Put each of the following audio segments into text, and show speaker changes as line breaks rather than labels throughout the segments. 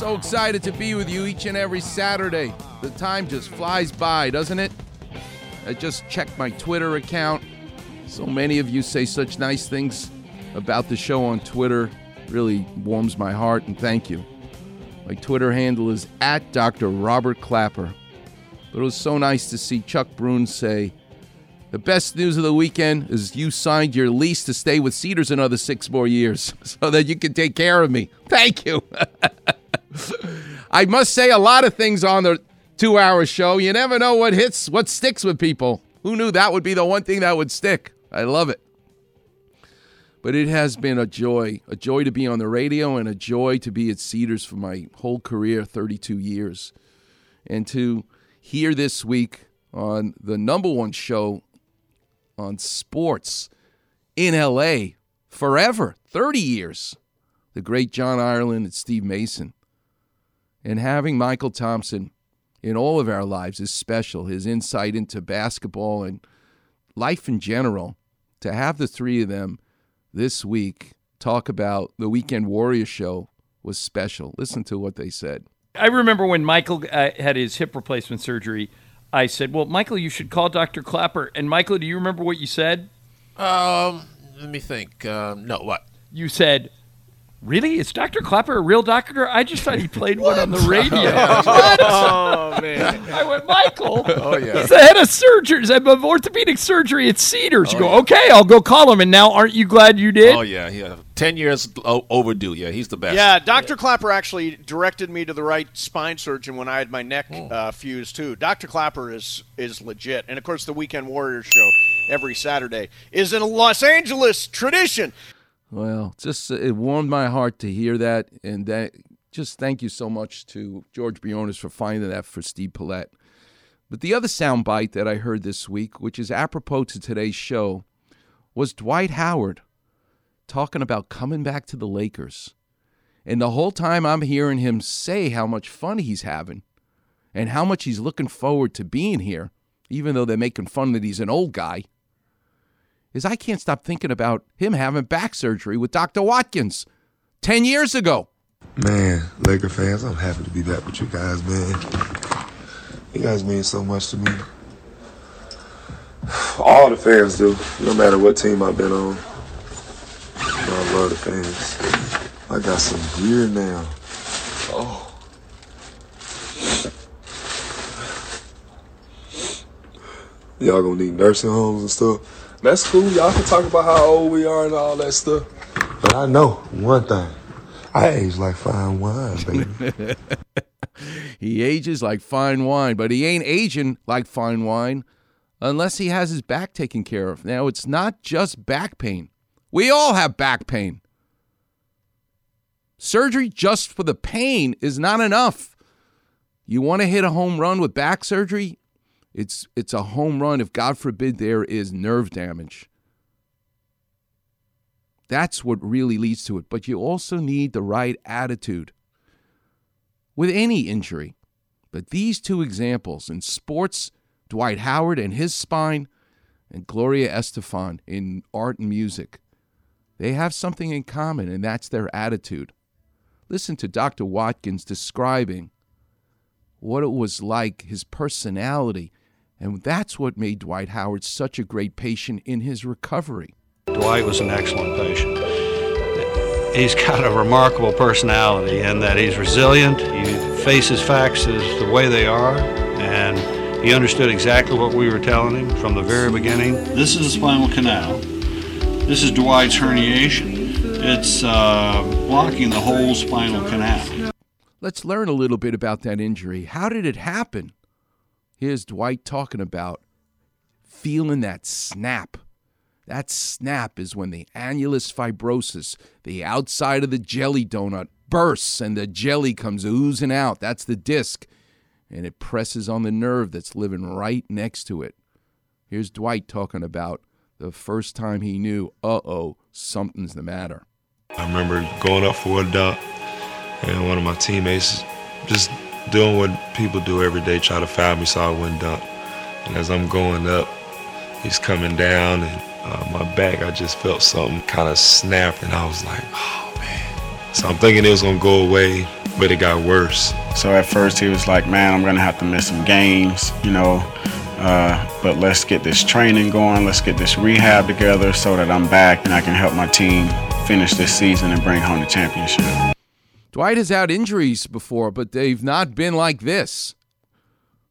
So excited to be with you each and every Saturday. The time just flies by, doesn't it? I just checked my Twitter account. So many of you say such nice things about the show on Twitter. Really warms my heart, and thank you. My Twitter handle is at Dr. Robert Clapper. But it was so nice to see Chuck Bruhn say, the best news of the weekend is you signed your lease to stay with Cedars another six more years so that you can take care of me. Thank you. I must say a lot of things on the two hour show. You never know what hits, what sticks with people. Who knew that would be the one thing that would stick? I love it. But it has been a joy, a joy to be on the radio and a joy to be at Cedars for my whole career, 32 years. And to hear this week on the number one show on sports in LA forever, 30 years, the great John Ireland and Steve Mason. And having Mychal Thompson in all of our lives is special. His insight into basketball and life in general, to have the three of them this week talk about the Weekend Warrior show was special. Listen to what they said.
I remember when Mychal uh, had his hip replacement surgery, I said, Well, Mychal, you should call Dr. Clapper. And Mychal, do you remember what you said?
Um, let me think. Uh, no, what?
You said, Really? Is Dr. Clapper a real doctor? I just thought he played one on the radio.
oh, man.
I went, Mychal.
Oh, yeah.
He's the head of surgery, of orthopedic surgery at Cedars. You
Oh,
go,
yeah.
okay, I'll go call him. And now, aren't you glad you did?
Oh, yeah, yeah. Ten years o- overdue. Yeah, he's the best.
Yeah, Dr. Clapper actually directed me to the right spine surgeon when I had my neck uh, fused too. Dr. Clapper is is legit, and of course, the Weekend Warriors show every Saturday is in a Los Angeles tradition.
Well, just uh, it warmed my heart to hear that, and that just thank you so much to George Briones for finding that for Steve Paulette. But the other soundbite that I heard this week, which is apropos to today's show, was Dwight Howard talking about coming back to the Lakers. And the whole time I'm hearing him say how much fun he's having and how much he's looking forward to being here, even though they're making fun that he's an old guy is I can't stop thinking about him having back surgery with Dr. Watkins 10 years ago.
Man, Laker fans, I'm happy to be back with you guys, man. You guys mean so much to me. All the fans do, no matter what team I've been on. I love the fans. I got some gear now. Oh. Y'all gonna need nursing homes and stuff. That's cool. Y'all can talk about how old we are and all that stuff. But I know one thing. I age like fine wine, baby.
He ages like fine wine, but he ain't aging like fine wine unless he has his back taken care of. Now, it's not just back pain. We all have back pain. Surgery just for the pain is not enough. You want to hit a home run with back surgery? It's it's a home run if God forbid there is nerve damage. That's what really leads to it. But you also need the right attitude with any injury. But these two examples in sports, Dwight Howard and his spine, and Gloria Estefan in art and music, they have something in common, and that's their attitude. Listen to Dr. Watkins describing what it was like, his personality, and that's what made Dwight Howard such a great patient in his recovery.
Dwight was an excellent patient. He's got a remarkable personality in that he's resilient, he faces facts as the way they are, and he understood exactly what we were telling him from the very beginning. This is a spinal canal. This is Dwight's herniation. It's uh, blocking the whole spinal canal.
Let's learn a little bit about that injury. How did it happen? Here's Dwight talking about feeling that snap. That snap is when the annulus fibrosus, the outside of the jelly donut, bursts and the jelly comes oozing out. That's the disc. And it presses on the nerve that's living right next to it. Here's Dwight talking about the first time he knew, uh oh, something's the matter.
I remember going up for a dunk, and one of my teammates just doing what people do every day, try to foul me so I wouldn't dunk. And as I'm going up, he's coming down, and uh, my back, I just felt something kind of snap, and I was like, oh man. So I'm thinking it was gonna go away, but it got worse.
So at first he was like, man, I'm gonna have to miss some games, you know. Uh, but let's get this training going. Let's get this rehab together so that I'm back and I can help my team finish this season and bring home the championship.
Dwight has had injuries before, but they've not been like this.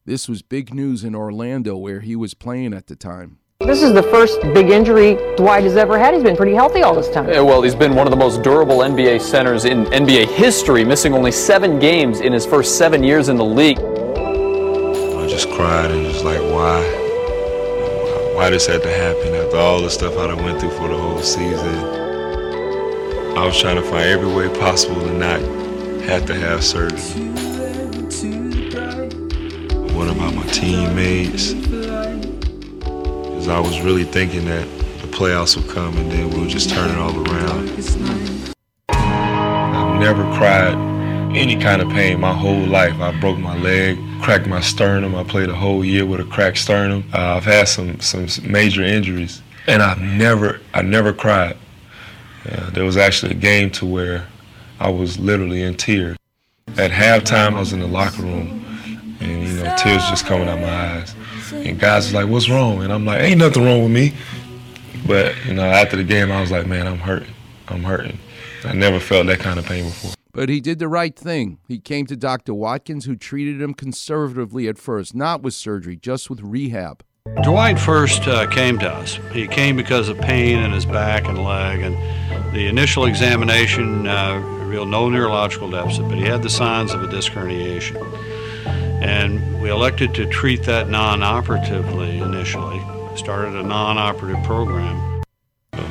This was big news in Orlando where he was playing at the time.
This is the first big injury Dwight has ever had. He's been pretty healthy all this time.
Yeah, well, he's been one of the most durable NBA centers in NBA history, missing only seven games in his first seven years in the league.
I just cried and just like, why? Why this had to happen after all the stuff I done went through for the whole season? I was trying to find every way possible to not have to have surgery. What about my teammates? Because I was really thinking that the playoffs would come and then we'll just turn it all around. I've never cried any kind of pain my whole life. I broke my leg, cracked my sternum. I played a whole year with a cracked sternum. Uh, I've had some some major injuries, and I've never I never cried. Uh, there was actually a game to where I was literally in tears. At halftime, I was in the locker room, and you know, tears just coming out my eyes. And guys was like, "What's wrong?" And I'm like, "Ain't nothing wrong with me." But you know, after the game, I was like, "Man, I'm hurting. I'm hurting." I never felt that kind of pain before.
But he did the right thing. He came to Dr. Watkins, who treated him conservatively at first, not with surgery, just with rehab.
Dwight first uh, came to us. He came because of pain in his back and leg, and the initial examination uh, revealed no neurological deficit, but he had the signs of a disc herniation. And we elected to treat that non operatively initially, started a non operative program.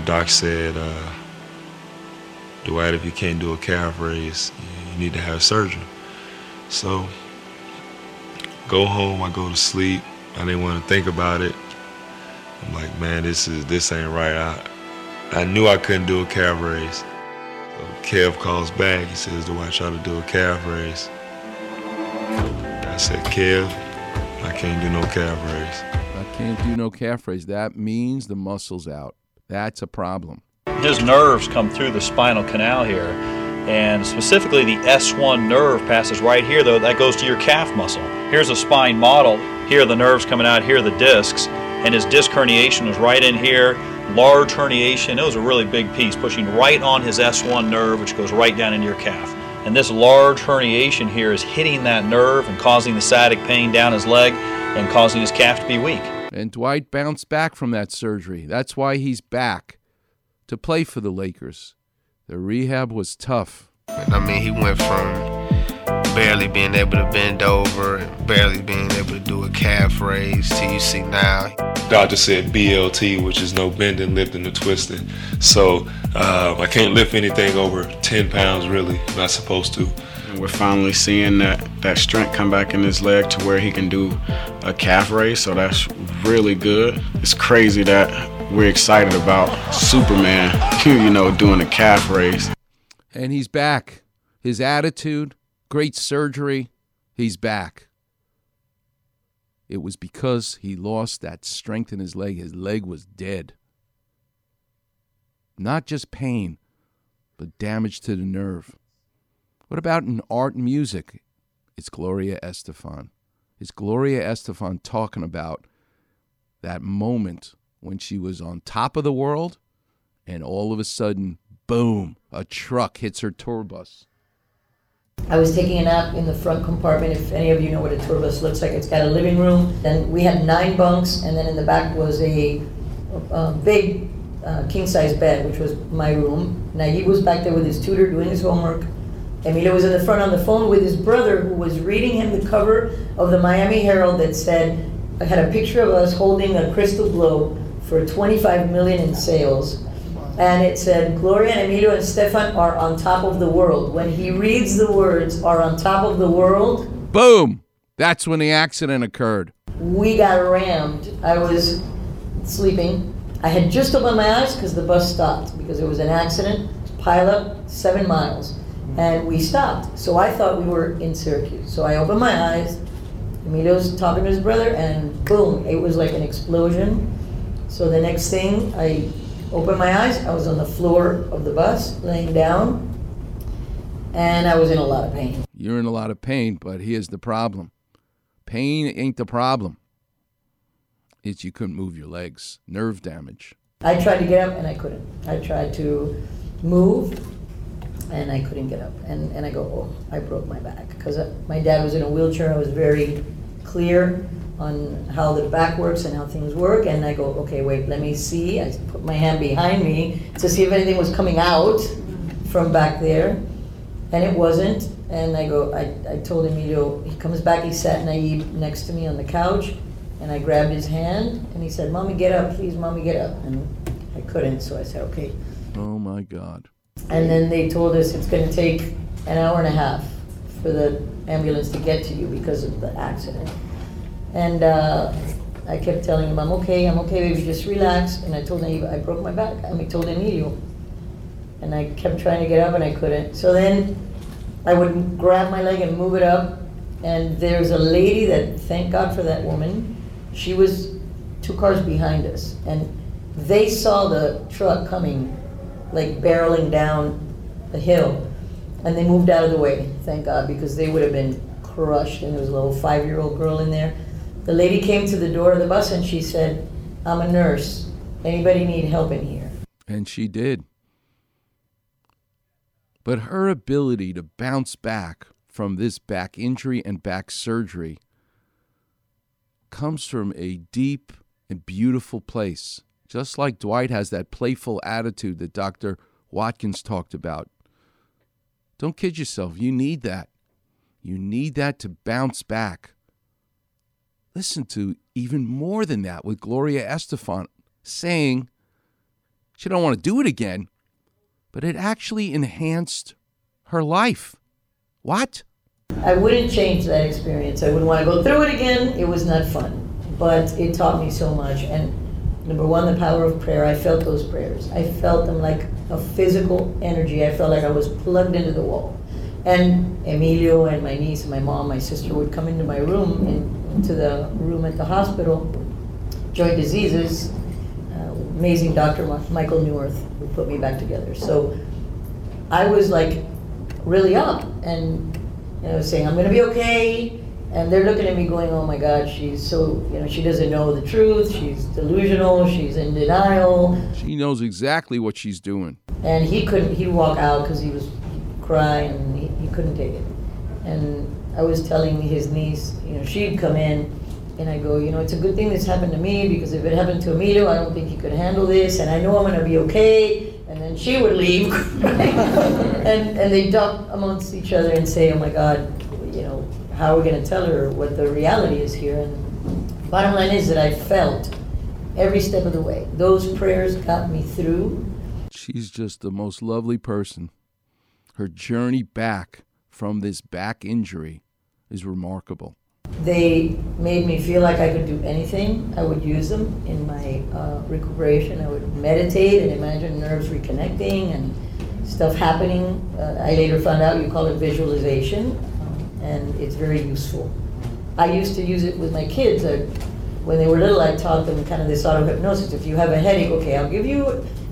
Doc said, uh, Dwight, if you can't do a calf raise, you need to have surgery. So, go home, I go to sleep. I didn't want to think about it. I'm like, man, this is this ain't right. I I knew I couldn't do a calf raise. So Kev calls back. He says, Dwight, try to do a calf raise. I said, Kev, I can't do no calf raise.
I can't do no calf raise. That means the muscle's out. That's a problem.
His nerves come through the spinal canal here, and specifically the S1 nerve passes right here, though, that goes to your calf muscle. Here's a spine model. Here are the nerves coming out, here are the discs, and his disc herniation was right in here. Large herniation. It was a really big piece, pushing right on his S1 nerve, which goes right down into your calf. And this large herniation here is hitting that nerve and causing the sciatic pain down his leg and causing his calf to be weak.
And Dwight bounced back from that surgery. That's why he's back to play for the Lakers. The rehab was tough.
I mean, he went from barely being able to bend over and barely being able to do a calf raise to you see now.
Doctor said BLT, which is no bending, lifting, or twisting. So uh, I can't lift anything over 10 pounds, really. Not supposed to.
And we're finally seeing that, that strength come back in his leg to where he can do a calf raise. So that's really good. It's crazy that we're excited about Superman, you know, doing a calf raise.
And he's back. His attitude, great surgery, he's back. It was because he lost that strength in his leg. His leg was dead. Not just pain, but damage to the nerve. What about in art and music? It's Gloria Estefan. It's Gloria Estefan talking about that moment when she was on top of the world and all of a sudden, boom, a truck hits her tour bus.
I was taking a nap in the front compartment. If any of you know what a tour bus looks like, it's got a living room. Then we had nine bunks, and then in the back was a, a big uh, king size bed, which was my room. Nayib was back there with his tutor doing his homework. Emilio was in the front on the phone with his brother, who was reading him the cover of the Miami Herald that said, I had a picture of us holding a crystal globe for 25 million in sales. And it said, Gloria and Emilio Estefan are on top of the world. When he reads the words, are on top of the world,
Boom! That's when the accident occurred.
we got rammed. I was sleeping. I had just opened my eyes because the bus stopped because there was an accident, pile up, seven miles. And we stopped. So I thought we were in Syracuse. So I opened my eyes. Emilio's talking to his brother, and boom, it was like an explosion. So the next thing, I opened my eyes. I was on the floor of the bus, laying down, and I was in a lot of pain.
You're in a lot of pain, but here's the problem pain ain't the problem. It's you couldn't move your legs, nerve damage.
I tried to get up and I couldn't. I tried to move and I couldn't get up. And, and I go, oh, I broke my back. Because uh, my dad was in a wheelchair. I was very clear on how the back works and how things work. And I go, okay, wait, let me see. I put my hand behind me to see if anything was coming out from back there. And it wasn't. And I go, I, I told Emilio, he comes back, he sat Nayib next to me on the couch. And I grabbed his hand and he said, Mommy, get up, please, Mommy, get up. And I couldn't, so I said, okay.
Oh my God.
And then they told us it's going to take an hour and a half for the ambulance to get to you because of the accident. And uh, I kept telling him, I'm okay, I'm okay, baby, just relax. And I told him I broke my back. I mean, told Emilio. And I kept trying to get up and I couldn't. So then I would grab my leg and move it up. And there's a lady that, thank God for that woman, she was two cars behind us. And they saw the truck coming, like barreling down the hill. And they moved out of the way, thank God, because they would have been crushed. And there was a little five year old girl in there. The lady came to the door of the bus and she said, I'm a nurse. Anybody need help in here?
And she did. But her ability to bounce back from this back injury and back surgery comes from a deep and beautiful place. Just like Dwight has that playful attitude that Dr. Watkins talked about. Don't kid yourself. You need that. You need that to bounce back. Listen to even more than that with Gloria Estefan saying she don't want to do it again, but it actually enhanced her life. What?
I wouldn't change that experience. I wouldn't want to go through it again. It was not fun, but it taught me so much. And number one, the power of prayer. I felt those prayers. I felt them like a physical energy. I felt like I was plugged into the wall. And Emilio and my niece and my mom, my sister would come into my room, in, into the room at the hospital, joint diseases. Uh, amazing Dr. Michael Neuwirth who put me back together. So I was like really up and you know, saying, I'm going to be okay. And they're looking at me going, oh my God, she's so, you know, she doesn't know the truth. She's delusional. She's in denial.
She knows exactly what she's doing.
And he couldn't, he'd walk out because he was he'd and he, he couldn't take it. And I was telling his niece, you know, she'd come in and I go, you know, it's a good thing this happened to me because if it happened to Emilio, I don't think he could handle this. And I know I'm going to be okay. And then she would leave. and, and they talk amongst each other and say, oh my God, you know, how are we going to tell her what the reality is here? And bottom line is that I felt every step of the way. Those prayers got me through.
She's just the most lovely person. Her journey back from this back injury is remarkable.
They made me feel like I could do anything. I would use them in my uh, recuperation. I would meditate and imagine nerves reconnecting and stuff happening. Uh, I later found out you call it visualization, and it's very useful. I used to use it with my kids. I, when they were little, I taught them kind of this auto hypnosis. If you have a headache, okay, I'll give you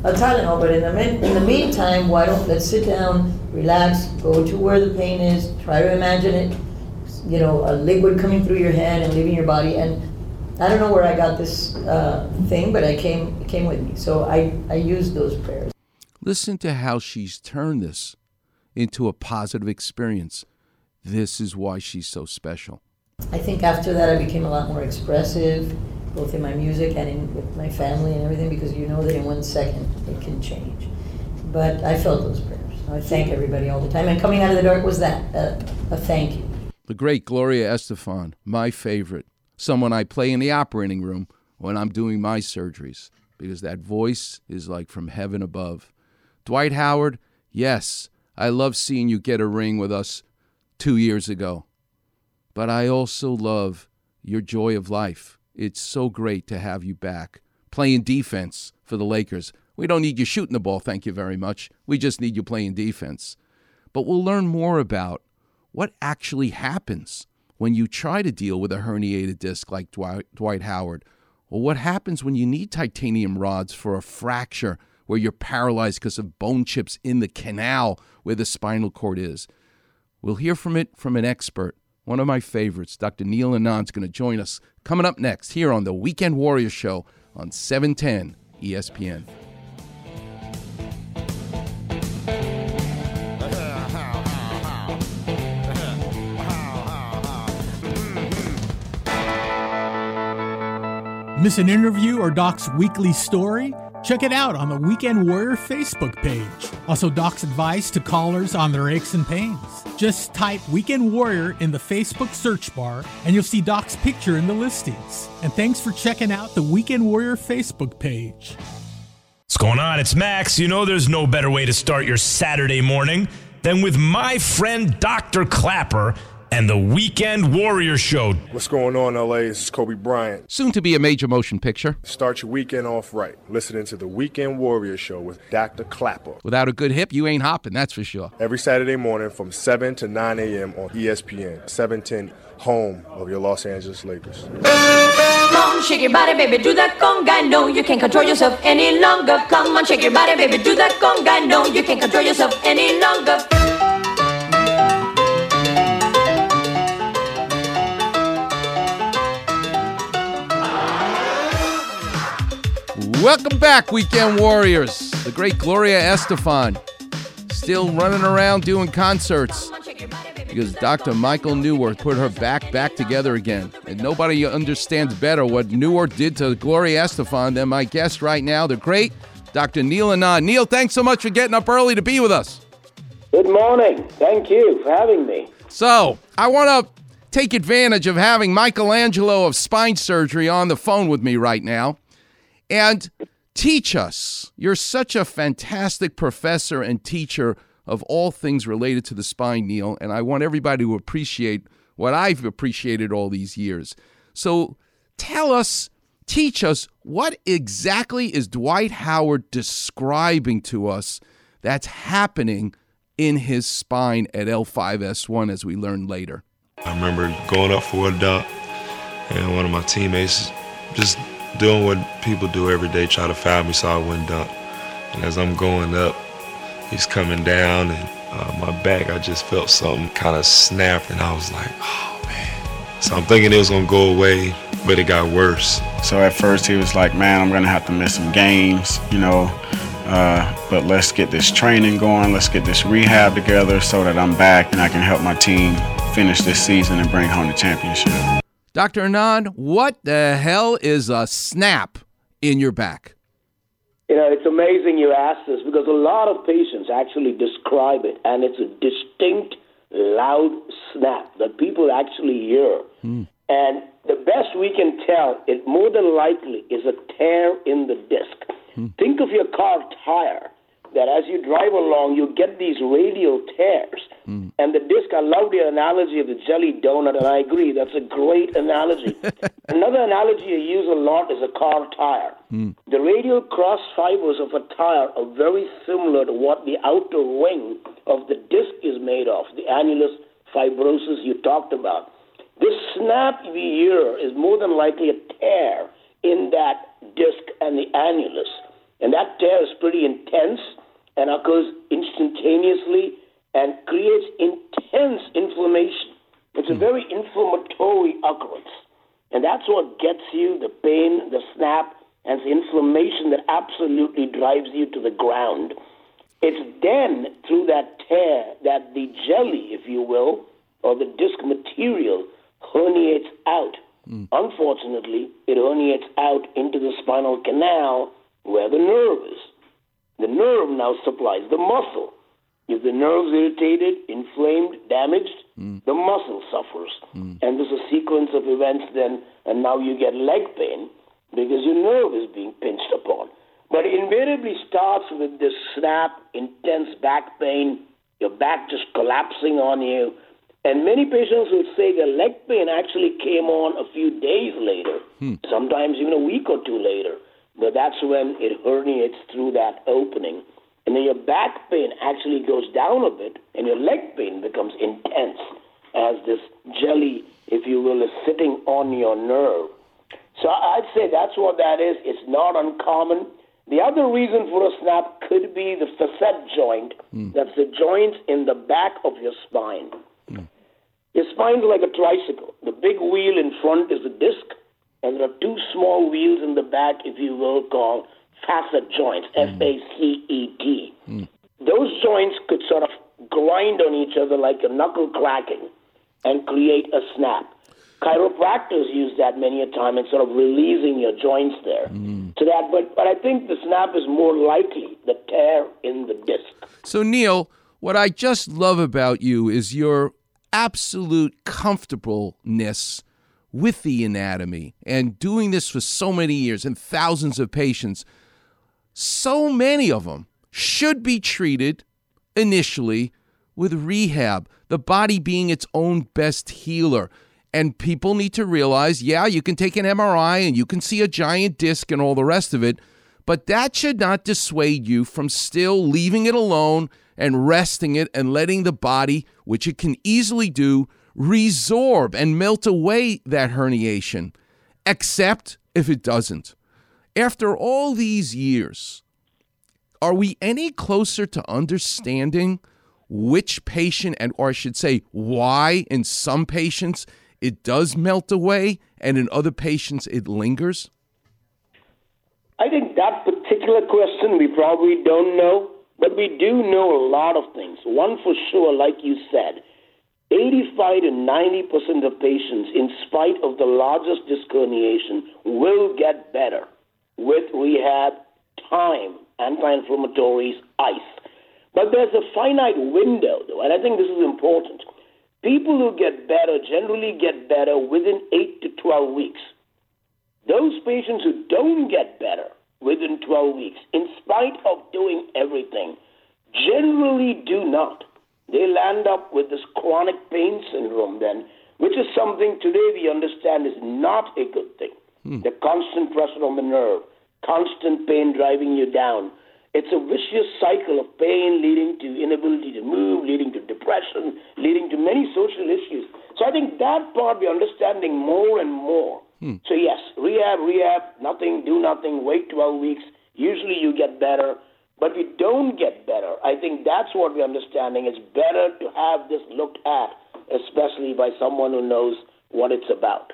a Tylenol, but in the, min- in the meantime, why don't let's sit down, relax, go to where the pain is, try to imagine it, you know, a liquid coming through your head and leaving your body. And I don't know where I got this uh, thing, but I came it came with me. So I, I used those prayers.
Listen to how she's turned this into a positive experience. This is why she's so special.
I think after that I became a lot more expressive, both in my music and in with my family and everything, because you know that in one second it can change. But I felt those prayers. I thank everybody all the time. And coming out of the dark was that uh, a thank you.
The great Gloria Estefan, my favorite. someone I play in the operating room when I'm doing my surgeries because that voice is like from heaven above. Dwight Howard, yes, I love seeing you get a ring with us two years ago. But I also love your joy of life. It's so great to have you back playing defense for the Lakers. We don't need you shooting the ball, thank you very much. We just need you playing defense. But we'll learn more about what actually happens when you try to deal with a herniated disc like Dwight, Dwight Howard, or what happens when you need titanium rods for a fracture where you're paralyzed because of bone chips in the canal where the spinal cord is. We'll hear from it from an expert, one of my favorites. Dr. Neil Anand's going to join us coming up next here on the Weekend Warrior Show on 710 ESPN.
Miss an interview or Doc's weekly story? Check it out on the Weekend Warrior Facebook page. Also, Doc's advice to callers on their aches and pains. Just type Weekend Warrior in the Facebook search bar and you'll see Doc's picture in the listings. And thanks for checking out the Weekend Warrior Facebook page.
What's going on? It's Max. You know, there's no better way to start your Saturday morning than with my friend Dr. Clapper and the Weekend Warrior Show.
What's going on, LA? This is Kobe Bryant.
Soon to be a major motion picture.
Start your weekend off right. Listening to the Weekend Warrior Show with Dr. Clapper.
Without a good hip, you ain't hopping, that's for sure.
Every Saturday morning from 7 to 9 a.m. on ESPN, 710, home of your Los Angeles Lakers.
Come on, shake your body, baby, do that conga. No, you can't control yourself any longer. Come on, shake your body, baby, do that conga. No, you can't control yourself any longer.
Welcome back, Weekend Warriors. The great Gloria Estefan still running around doing concerts because Dr. Michael Neuwirth put her back back together again. And nobody understands better what Neuwirth did to Gloria Estefan than my guest right now, the great Dr. Neil Anand. Neil, thanks so much for getting up early to be with us.
Good morning. Thank you for having me.
So, I want to take advantage of having Michelangelo of spine surgery on the phone with me right now and teach us. You're such a fantastic professor and teacher of all things related to the spine, Neil, and I want everybody to appreciate what I've appreciated all these years. So tell us, teach us, what exactly is Dwight Howard describing to us that's happening in his spine at L5S1 as we learn later?
I remember going up for a dunk, and one of my teammates just doing what people do every day, try to foul me so I wouldn't dunk. And as I'm going up, he's coming down, and uh, my back, I just felt something kind of snap, and I was like, oh man. So I'm thinking it was gonna go away, but it got worse.
So at first he was like, man, I'm gonna have to miss some games, you know. Uh, but let's get this training going. Let's get this rehab together so that I'm back and I can help my team finish this season and bring home the championship.
Dr. Anand, what the hell is a snap in your back?
You know, it's amazing you asked this because a lot of patients actually describe it, and it's a distinct, loud snap that people actually hear. Hmm. And the best we can tell, it more than likely is a tear in the disc. Hmm. Think of your car tire, that as you drive along, you get these radial tears. Hmm. And the disc, I love the analogy of the jelly donut, and I agree, that's a great analogy. Another analogy I use a lot is a car tire. Hmm. The radial cross fibers of a tire are very similar to what the outer ring of the disc is made of, the annulus fibrosus you talked about. This snap we hear is more than likely a tear in that disc and the annulus. And that tear is pretty intense and occurs instantaneously and creates intense inflammation. It's a hmm. very inflammatory occurrence. And that's what gets you the pain, the snap, and the inflammation that absolutely drives you to the ground. It's then through that tear that the jelly, if you will, or the disc material herniates out. Hmm. Unfortunately, it herniates out into the spinal canal where the nerve is. The nerve now supplies the muscle. If the nerve's irritated, inflamed, damaged, mm. the muscle suffers. Mm. And there's a sequence of events then, and now you get leg pain because your nerve is being pinched upon. But it invariably starts with this snap, intense back pain, your back just collapsing on you. And many patients will say their leg pain actually came on a few days later, hmm. sometimes even a week or two later. But that's when it herniates through that opening. And then your back pain actually goes down a bit, and your leg pain becomes intense as this jelly, if you will, is sitting on your nerve. So I'd say that's what that is. It's not uncommon. The other reason for a snap could be the facet joint. Hmm. That's the joint in the back of your spine. Hmm. Your spine's like a tricycle. The big wheel in front is a disc, and there are two small wheels in the back, if you will, called facet joints, hmm. F A C E T. Hmm. Those joints could sort of grind on each other like a knuckle cracking and create a snap. Chiropractors use that many a time and sort of releasing your joints there. Hmm. To that, but but I think the snap is more likely the tear in the disc.
So, Neil, what I just love about you is your absolute comfortableness with the anatomy and doing this for so many years and thousands of patients. So many of them should be treated initially with rehab, the body being its own best healer. And people need to realize yeah, you can take an MRI and you can see a giant disc and all the rest of it, but that should not dissuade you from still leaving it alone and resting it and letting the body, which it can easily do, resorb and melt away that herniation, except if it doesn't. After all these years, are we any closer to understanding which patient, and or I should say, why in some patients it does melt away and in other patients it lingers?
I think that particular question we probably don't know, but we do know a lot of things. One for sure, like you said, 85 to 90 percent of patients, in spite of the largest disc herniation, will get better with rehab, time, anti-inflammatories, ice. But there's a finite window, though, and I think this is important. People who get better generally get better within 8 to 12 weeks. Those patients who don't get better within 12 weeks, in spite of doing everything, generally do not. They land up with this chronic pain syndrome, then, which is something today we understand is not a good thing. Hmm. The constant pressure on the nerve, constant pain driving you down. It's a vicious cycle of pain leading to inability to move, leading to depression, leading to many social issues. So I think that part we're understanding more and more. Hmm. So yes, rehab, rehab, nothing, do nothing, wait 12 weeks. Usually you get better, but we don't get better. I think that's what we're understanding. It's better to have this looked at, especially by someone who knows what it's about.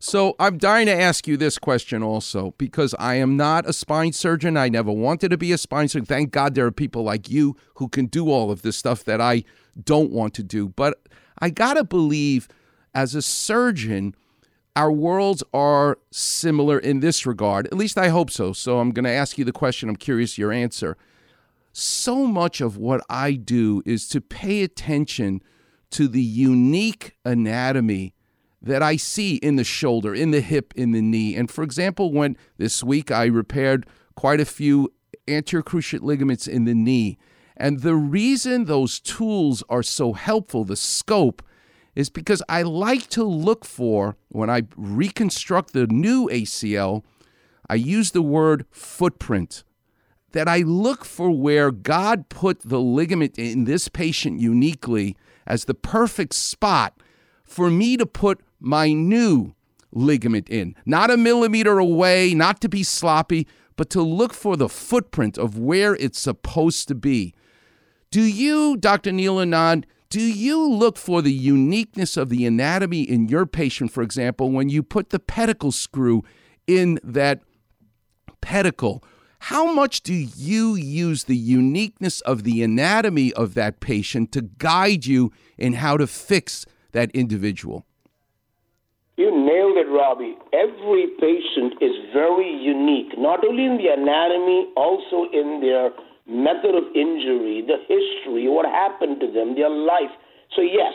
So I'm dying to ask you this question also because I am not a spine surgeon. I never wanted to be a spine surgeon. Thank God there are people like you who can do all of this stuff that I don't want to do. But I got to believe as a surgeon, our worlds are similar in this regard. At least I hope so. So I'm going to ask you the question. I'm curious your answer. So much of what I do is to pay attention to the unique anatomy that I see in the shoulder, in the hip, in the knee. And for example, when this week I repaired quite a few anterior cruciate ligaments in the knee. And the reason those tools are so helpful, the scope, is because I like to look for, when I reconstruct the new ACL, I use the word footprint. That I look for where God put the ligament in this patient uniquely as the perfect spot for me to put my new ligament in. Not a millimeter away, not to be sloppy, but to look for the footprint of where it's supposed to be. Do you, Dr. Neil Anand, do you look for the uniqueness of the anatomy in your patient, for example, when you put the pedicle screw in that pedicle? How much do you use the uniqueness of the anatomy of that patient to guide you in how to fix that individual?
You nailed it, Robbie. Every patient is very unique, not only in the anatomy, also in their method of injury, the history, what happened to them, their life. So, yes,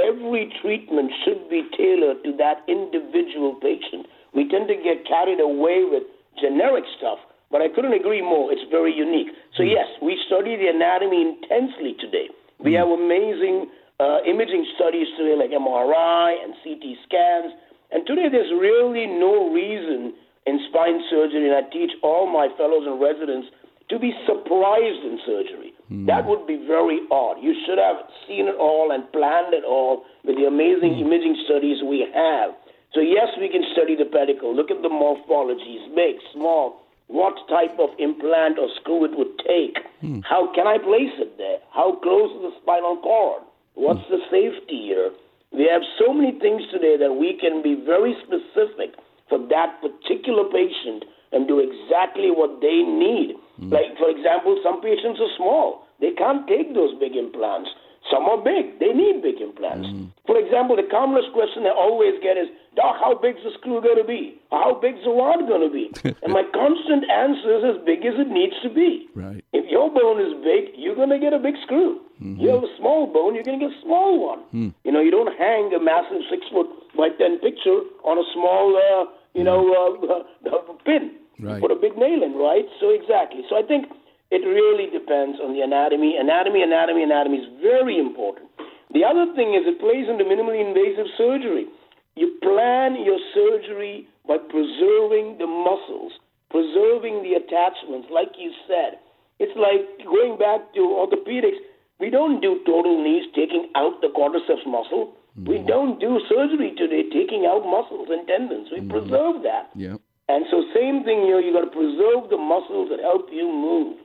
every treatment should be tailored to that individual patient. We tend to get carried away with generic stuff, but I couldn't agree more. It's very unique. So, yes, we study the anatomy intensely today. We have amazing uh, imaging studies today, like MRI and CT scans. And today, there's really no reason in spine surgery, and I teach all my fellows and residents to be surprised in surgery. Hmm. That would be very odd. You should have seen it all and planned it all with the amazing hmm. imaging studies we have. So, yes, we can study the pedicle, look at the morphologies, big, small, what type of implant or screw it would take. Hmm. How can I place it there? How close is the spinal cord? What's the safety here? We have so many things today that we can be very specific for that particular patient and do exactly what they need. Like, for example, some patients are small. They can't take those big implants. Some are big. They need big implants. For example, the commonest question I always get is, Doc, how big's the screw going to be? How big's the rod going to be? and my constant answer is as big as it needs to be.
Right.
If your bone is big, you're going to get a big screw. You have a small bone, you're going to get a small one.
Hmm.
You know, you don't hang a massive six foot by ten picture on a small, uh, you know, uh, uh, pin.
Right.
Put a big nail in, right? So exactly. So I think it really depends on the anatomy. Anatomy, anatomy, anatomy is very important. The other thing is it plays into minimally invasive surgery. You plan your surgery by preserving the muscles, preserving the attachments, like you said. It's like going back to orthopedics. We don't do total knees taking out the quadriceps muscle. We don't do surgery today taking out muscles and tendons. We preserve that.
Yeah.
And so, same thing here, you got to preserve the muscles that help you move.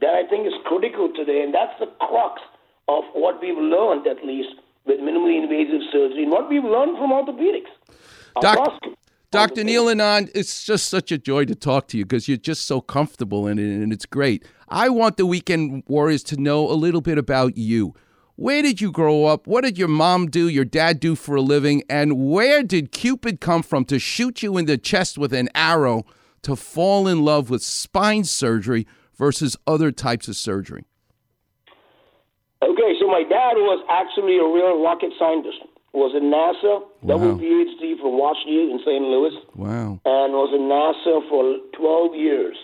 That I think is critical today, and that's the crux of what we've learned, at least, with minimally invasive surgery, and what we've learned from orthopedics.
Doc-
Arthroscopy.
Dr. Neil Anand, it's just such a joy to talk to you because you're just so comfortable in it and it's great. I want the Weekend Warriors to know a little bit about you. Where did you grow up? What did your mom do, your dad do for a living? And where did Cupid come from to shoot you in the chest with an arrow to fall in love with spine surgery versus other types of surgery?
Okay, so my dad was actually a real rocket scientist. Was in NASA, double
Wow.
PhD from WashU in St. Louis,
Wow.
and was in NASA for 12 years.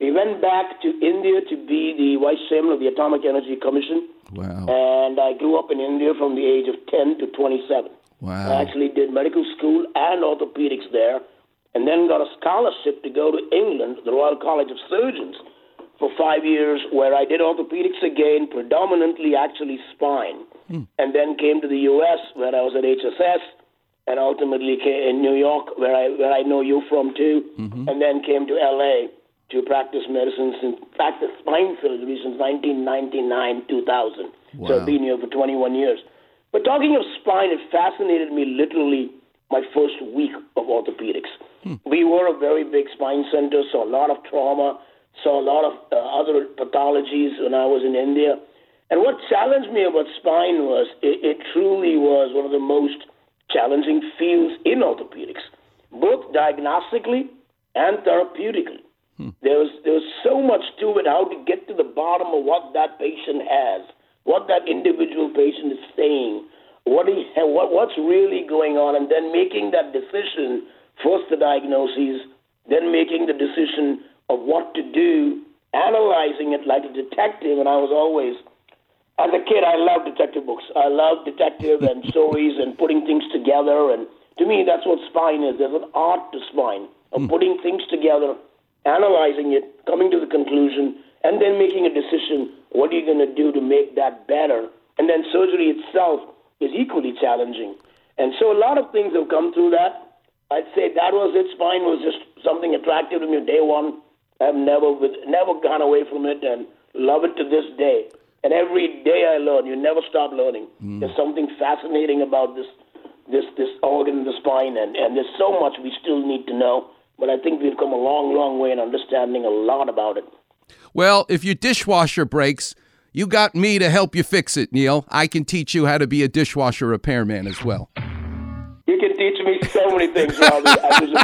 He went back to India to be the vice chairman of the Atomic Energy Commission,
Wow.
and I grew up in India from the age of 10 to 27. I actually did medical school and orthopedics there, and then got a scholarship to go to England, the Royal College of Surgeons, for five years, where I did orthopedics again, predominantly actually spine, hmm. and then came to the U.S., where I was at HSS, and ultimately came in New York, where I where I know you from too, mm-hmm. and then came to L.A. to practice medicine since practice spine surgery since 1999 2000. So I've been here for 21 years. But talking of spine, it fascinated me literally my first week of orthopedics. We were a very big spine center, saw a lot of trauma, saw a lot of uh, other pathologies when I was in India. And what challenged me about spine was it, it truly was one of the most challenging fields in orthopedics, both diagnostically and therapeutically. There was there was so much to it, how to get to the bottom of what that patient has, what that individual patient is saying, what he what what's really going on, and then making that decision. First the diagnosis, then making the decision of what to do, analyzing it like a detective. And I was always, as a kid, I loved detective books. I loved detective and stories and putting things together. And to me, that's what spine is. There's an art to spine of hmm. putting things together, analyzing it, coming to the conclusion, and then making a decision. What are you going to do to make that better? And then surgery itself is equally challenging. And so a lot of things have come through that. I'd say that was it. Spine was just something attractive to me day one. I've never with, never gone away from it and love it to this day. And every day I learn. You never stop learning. Mm. There's something fascinating about this this this organ, the spine, and, and there's so much we still need to know. But I think we've come a long, long way in understanding a lot about it.
Well, if your dishwasher breaks, you got me to help you fix it, Neil. I can teach you how to be a dishwasher repairman as well.
You can teach me so many things, Robbie.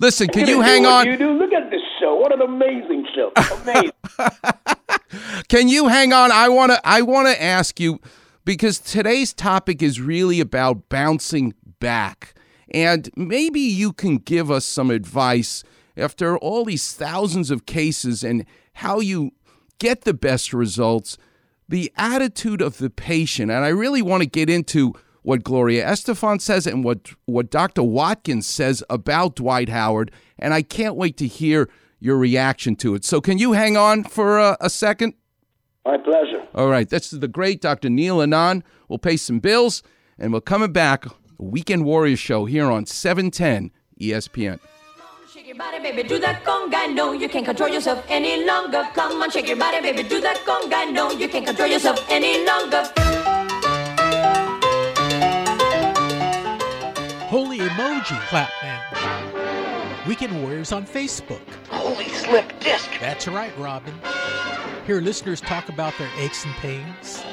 Listen, can you hang on?
You do. Look at this show. show. What an amazing show. Amazing.
Can you hang on? I want to I want to ask you because today's topic is really about bouncing back. And maybe you can give us some advice after all these thousands of cases and how you get the best results, the attitude of the patient. And I really want to get into what Gloria Estefan says and what, what Dr. Watkins says about Dwight Howard. And I can't wait to hear your reaction to it. So, can you hang on for a, a second?
My pleasure.
All right. This is the great Dr. Neil Anand. We'll pay some bills and we're coming back. Weekend Warriors show here on 710 ESPN.
Shake your body, baby, do that conga. No, you can't control yourself any longer. Come on, shake your body, baby, do that conga. No, you can't control yourself any longer.
Holy emoji clap man. Weekend Warriors on Facebook.
Holy slip disc.
That's right, Robin. Hear listeners talk about their aches and pains.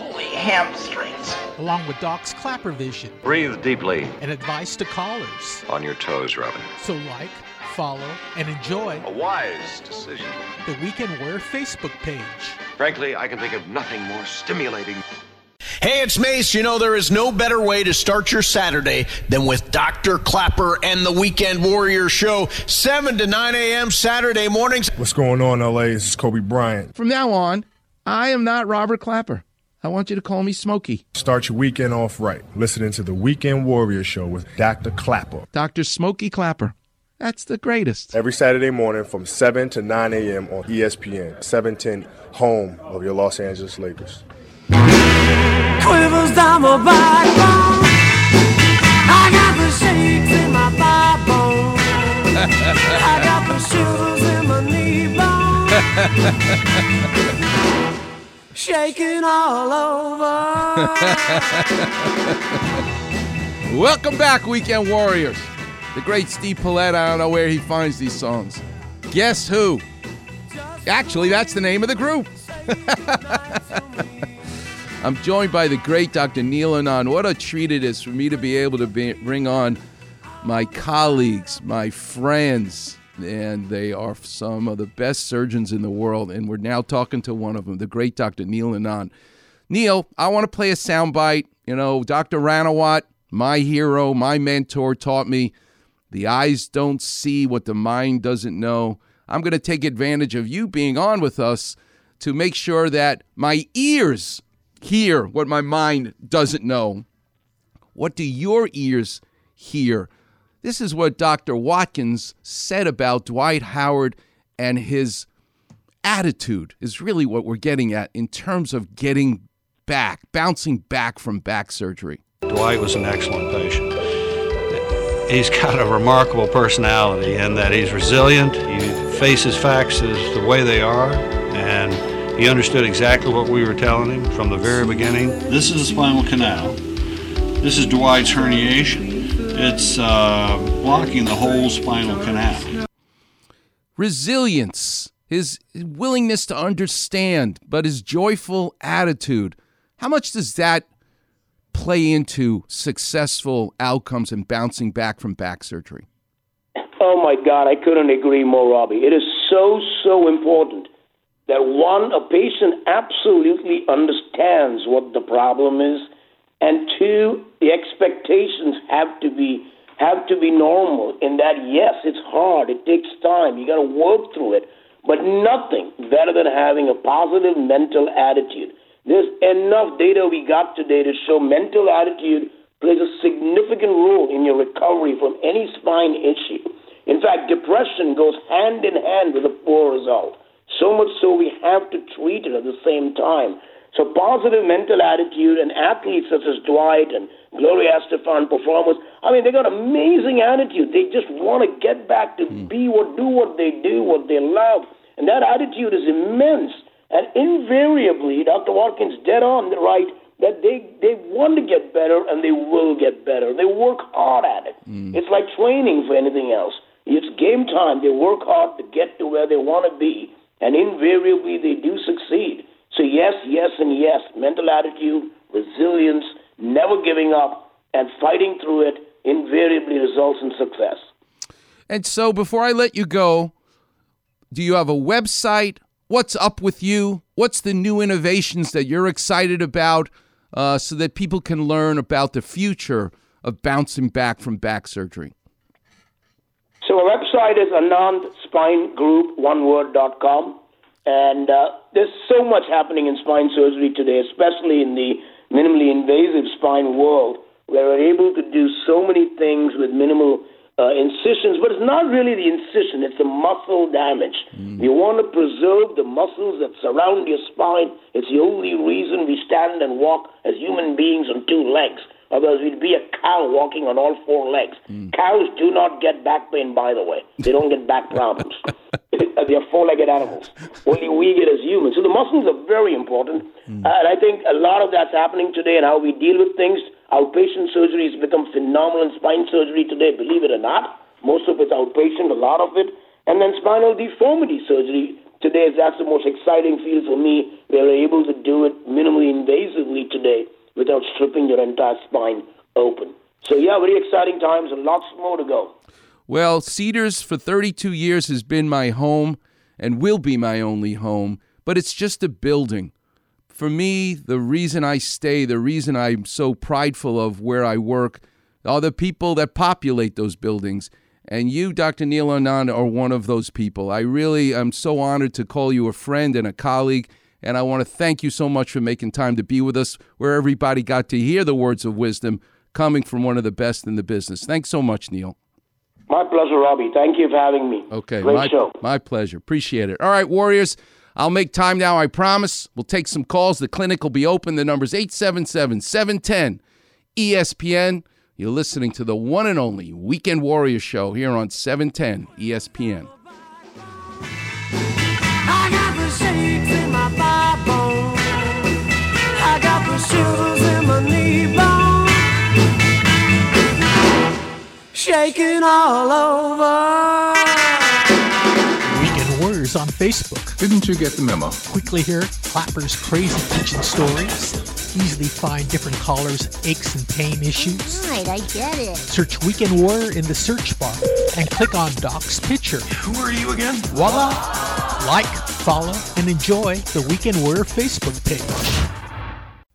Holy hamstrings.
Along with Doc's Clapper Vision
Breathe deeply.
and advice to callers.
On your toes, Robin.
So like, follow, and enjoy
A wise decision.
the Weekend Warrior Facebook page.
Frankly, I can think of nothing more stimulating.
Hey, it's Mace. You know, there is no better way to start your Saturday than with Dr. Clapper and the Weekend Warrior Show, 7 to 9 a.m. Saturday mornings.
What's going on, LA? This is Kobe Bryant.
From now on, I am not Robert Clapper. I want you to call me Smokey.
Start your weekend off right, listening to the Weekend Warrior Show with Dr. Clapper.
Dr. Smokey Clapper. That's the greatest.
Every Saturday morning from 7 to 9 a.m. on ESPN, 710, home of your Los Angeles Lakers.
Quivers down my backbone. I got the shakes in my thigh bone. I got the shivers in my knee bone. Shaking all over.
Welcome back, Weekend Warriors. The great Steve Paulette, I don't know where he finds these songs. Guess who? Actually, that's the name of the group. I'm joined by the great Dr. Neil Anand. What a treat it is for me to be able to be, bring on my colleagues, my friends, and they are some of the best surgeons in the world. And we're now talking to one of them, the great Dr. Neil Anand. Neil, I want to play a soundbite. You know, Dr. Ranawat, my hero, my mentor, taught me the eyes don't see what the mind doesn't know. I'm going to take advantage of you being on with us to make sure that my ears hear what my mind doesn't know. What do your ears hear? This is what Dr. Watkins said about Dwight Howard and his attitude, is really what we're getting at in terms of getting back, bouncing back from back surgery.
Dwight was an excellent patient. He's got a remarkable personality in that he's resilient, he faces facts as the way they are, and he understood exactly what we were telling him from the very beginning. This is the spinal canal. This is Dwight's herniation. It's uh, blocking the whole spinal canal.
resilience, his willingness to understand, but his joyful attitude. How much does that play into successful outcomes and bouncing back from back surgery?
Oh my God, I couldn't agree more, Robbie. It is so, so important that one, a patient absolutely understands what the problem is, and two, the expectations have to be have to be normal in that yes, it's hard, it takes time, you gotta work through it, but nothing better than having a positive mental attitude. There's enough data we got today to show mental attitude plays a significant role in your recovery from any spine issue. In fact, depression goes hand in hand with a poor result. So much so we have to treat it at the same time. So positive mental attitude and athletes such as Dwight and Gloria Estefan performers, I mean, they got amazing attitude. They just want to get back to hmm. be what, do what they do, what they love. And that attitude is immense. And invariably, Dr. Watkins dead on the right that they, they want to get better and they will get better. They work hard at it. Hmm. It's like training for anything else. It's game time. They work hard to get to where they want to be. And invariably, they do succeed. So, yes, yes, and yes. Mental attitude, resilience, never giving up, and fighting through it invariably results in success.
And so before I let you go, Do you have a website? What's up with you? What's the new innovations that you're excited about uh, so that people can learn about the future of bouncing back from back surgery?
So our website is anandspinegroup.oneword.com. And uh, there's so much happening in spine surgery today, especially in the minimally invasive spine world, where we're able to do so many things with minimal uh, incisions. But it's not really the incision, it's the muscle damage. You want to preserve the muscles that surround your spine. It's the only reason we stand and walk as human beings on two legs. Otherwise, we'd be a cow walking on all four legs. Cows do not get back pain, by the way. They don't get back problems. they are four-legged animals. Only we get as humans. So the muscles are very important. Uh, and I think a lot of that's happening today and how we deal with things. Outpatient surgery has become phenomenal in spine surgery today, believe it or not. Most of it's outpatient, a lot of it. And then spinal deformity surgery today, is that's the most exciting field for me. We're able to do it minimally invasively today without stripping your entire spine open. So, yeah, very exciting times and lots more to go.
Well, Cedars for 32 years has been my home and will be my only home, but it's just a building. For me, the reason I stay, the reason I'm so prideful of where I work, are the people that populate those buildings. And you, Dr. Neil Anand, are one of those people. I really am so honored to call you a friend and a colleague. And I want to thank you so much for making time to be with us, where everybody got to hear the words of wisdom coming from one of the best in the business. Thanks so much, Neil.
My pleasure, Robbie. Thank you for having me.
Okay,
Great
my,
show.
my pleasure. Appreciate it. All right, Warriors, I'll make time now, I promise. We'll take some calls. The clinic will be open. The number's 877 710 ESPN. You're listening to the one and only Weekend Warrior Show here on E 710 ESPN.
I got the shakes in my thigh. I got the shivers in my knee Shaking all over.
Weekend Warriors on Facebook. Didn't you get the memo? Quickly hear Clapper's crazy kitchen stories. Easily find different callers' aches and pain issues.
Right, I get it.
Search Weekend Warrior in the search bar and click on Doc's picture. Who are you again? Voila! Like, follow, and enjoy the Weekend Warrior Facebook page.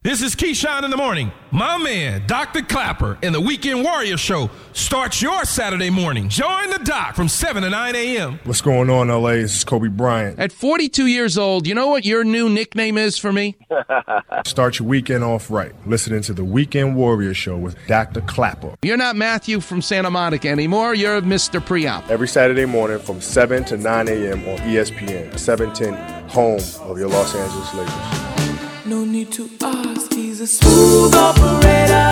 This is Keyshawn in the morning. My man, Dr. Clapper, and the Weekend Warrior Show starts your Saturday morning. Join the doc from 7 to 9 a.m.
What's going on, LA? This is Kobe Bryant.
At 42 years old, you know what your new nickname is for me?
Start your weekend off right. Listening to the Weekend Warrior Show with Dr. Clapper.
You're not Matthew from Santa Monica anymore. You're Mr. Preop.
Every Saturday morning from 7 to 9 a.m. on ESPN, 710, home of your Los Angeles Lakers.
No need to ask, a smooth operator.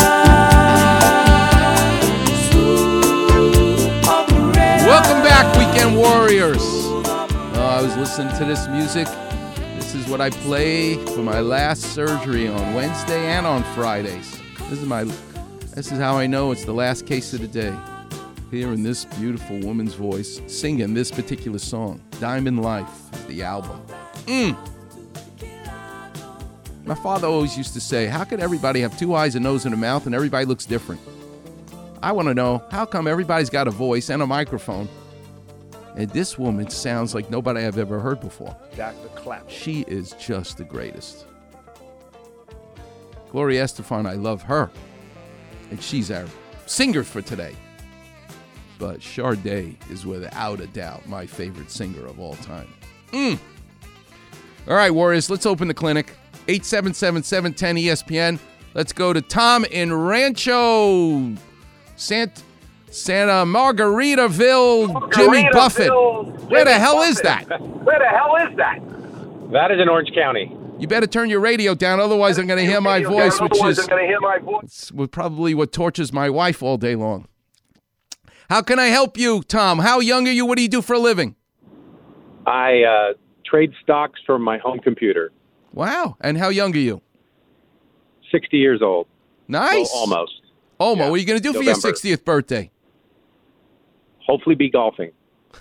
Smooth operator.
Welcome back, Weekend Warriors. Uh, I was listening to this music. This is what I play for my last surgery on Wednesday and on Fridays. This is my. This is how I know it's the last case of the day. Hearing this beautiful woman's voice singing this particular song, "Diamond Life," the album. Mm. My father always used to say, How could everybody have two eyes, a nose, and a mouth, and everybody looks different? I want to know, how come everybody's got a voice and a microphone, and this woman sounds like nobody I've ever heard before?
Dr. Clapper.
She is just the greatest. Gloria Estefan, I love her. And she's our singer for today. But Sade is without a doubt my favorite singer of all time. Mm. All right, Warriors, let's open the clinic. 877 710 ESPN. Let's go to Tom in Rancho Sant- Santa Margaritaville, Jimmy Buffett. Where the hell is that?
Where the hell is that? That is in Orange County.
You better turn your radio down, otherwise I'm going to hear my voice,
down,
which is
I'm gonna hear my voice.
probably what tortures my wife all day long. How can I help you, Tom? How young are you? What do you do for a living?
I uh, trade stocks from my home computer.
Wow. And how young are you?
60 years old.
Nice.
Almost.
Omo, what are you going to do for your 60th birthday?
Hopefully be golfing.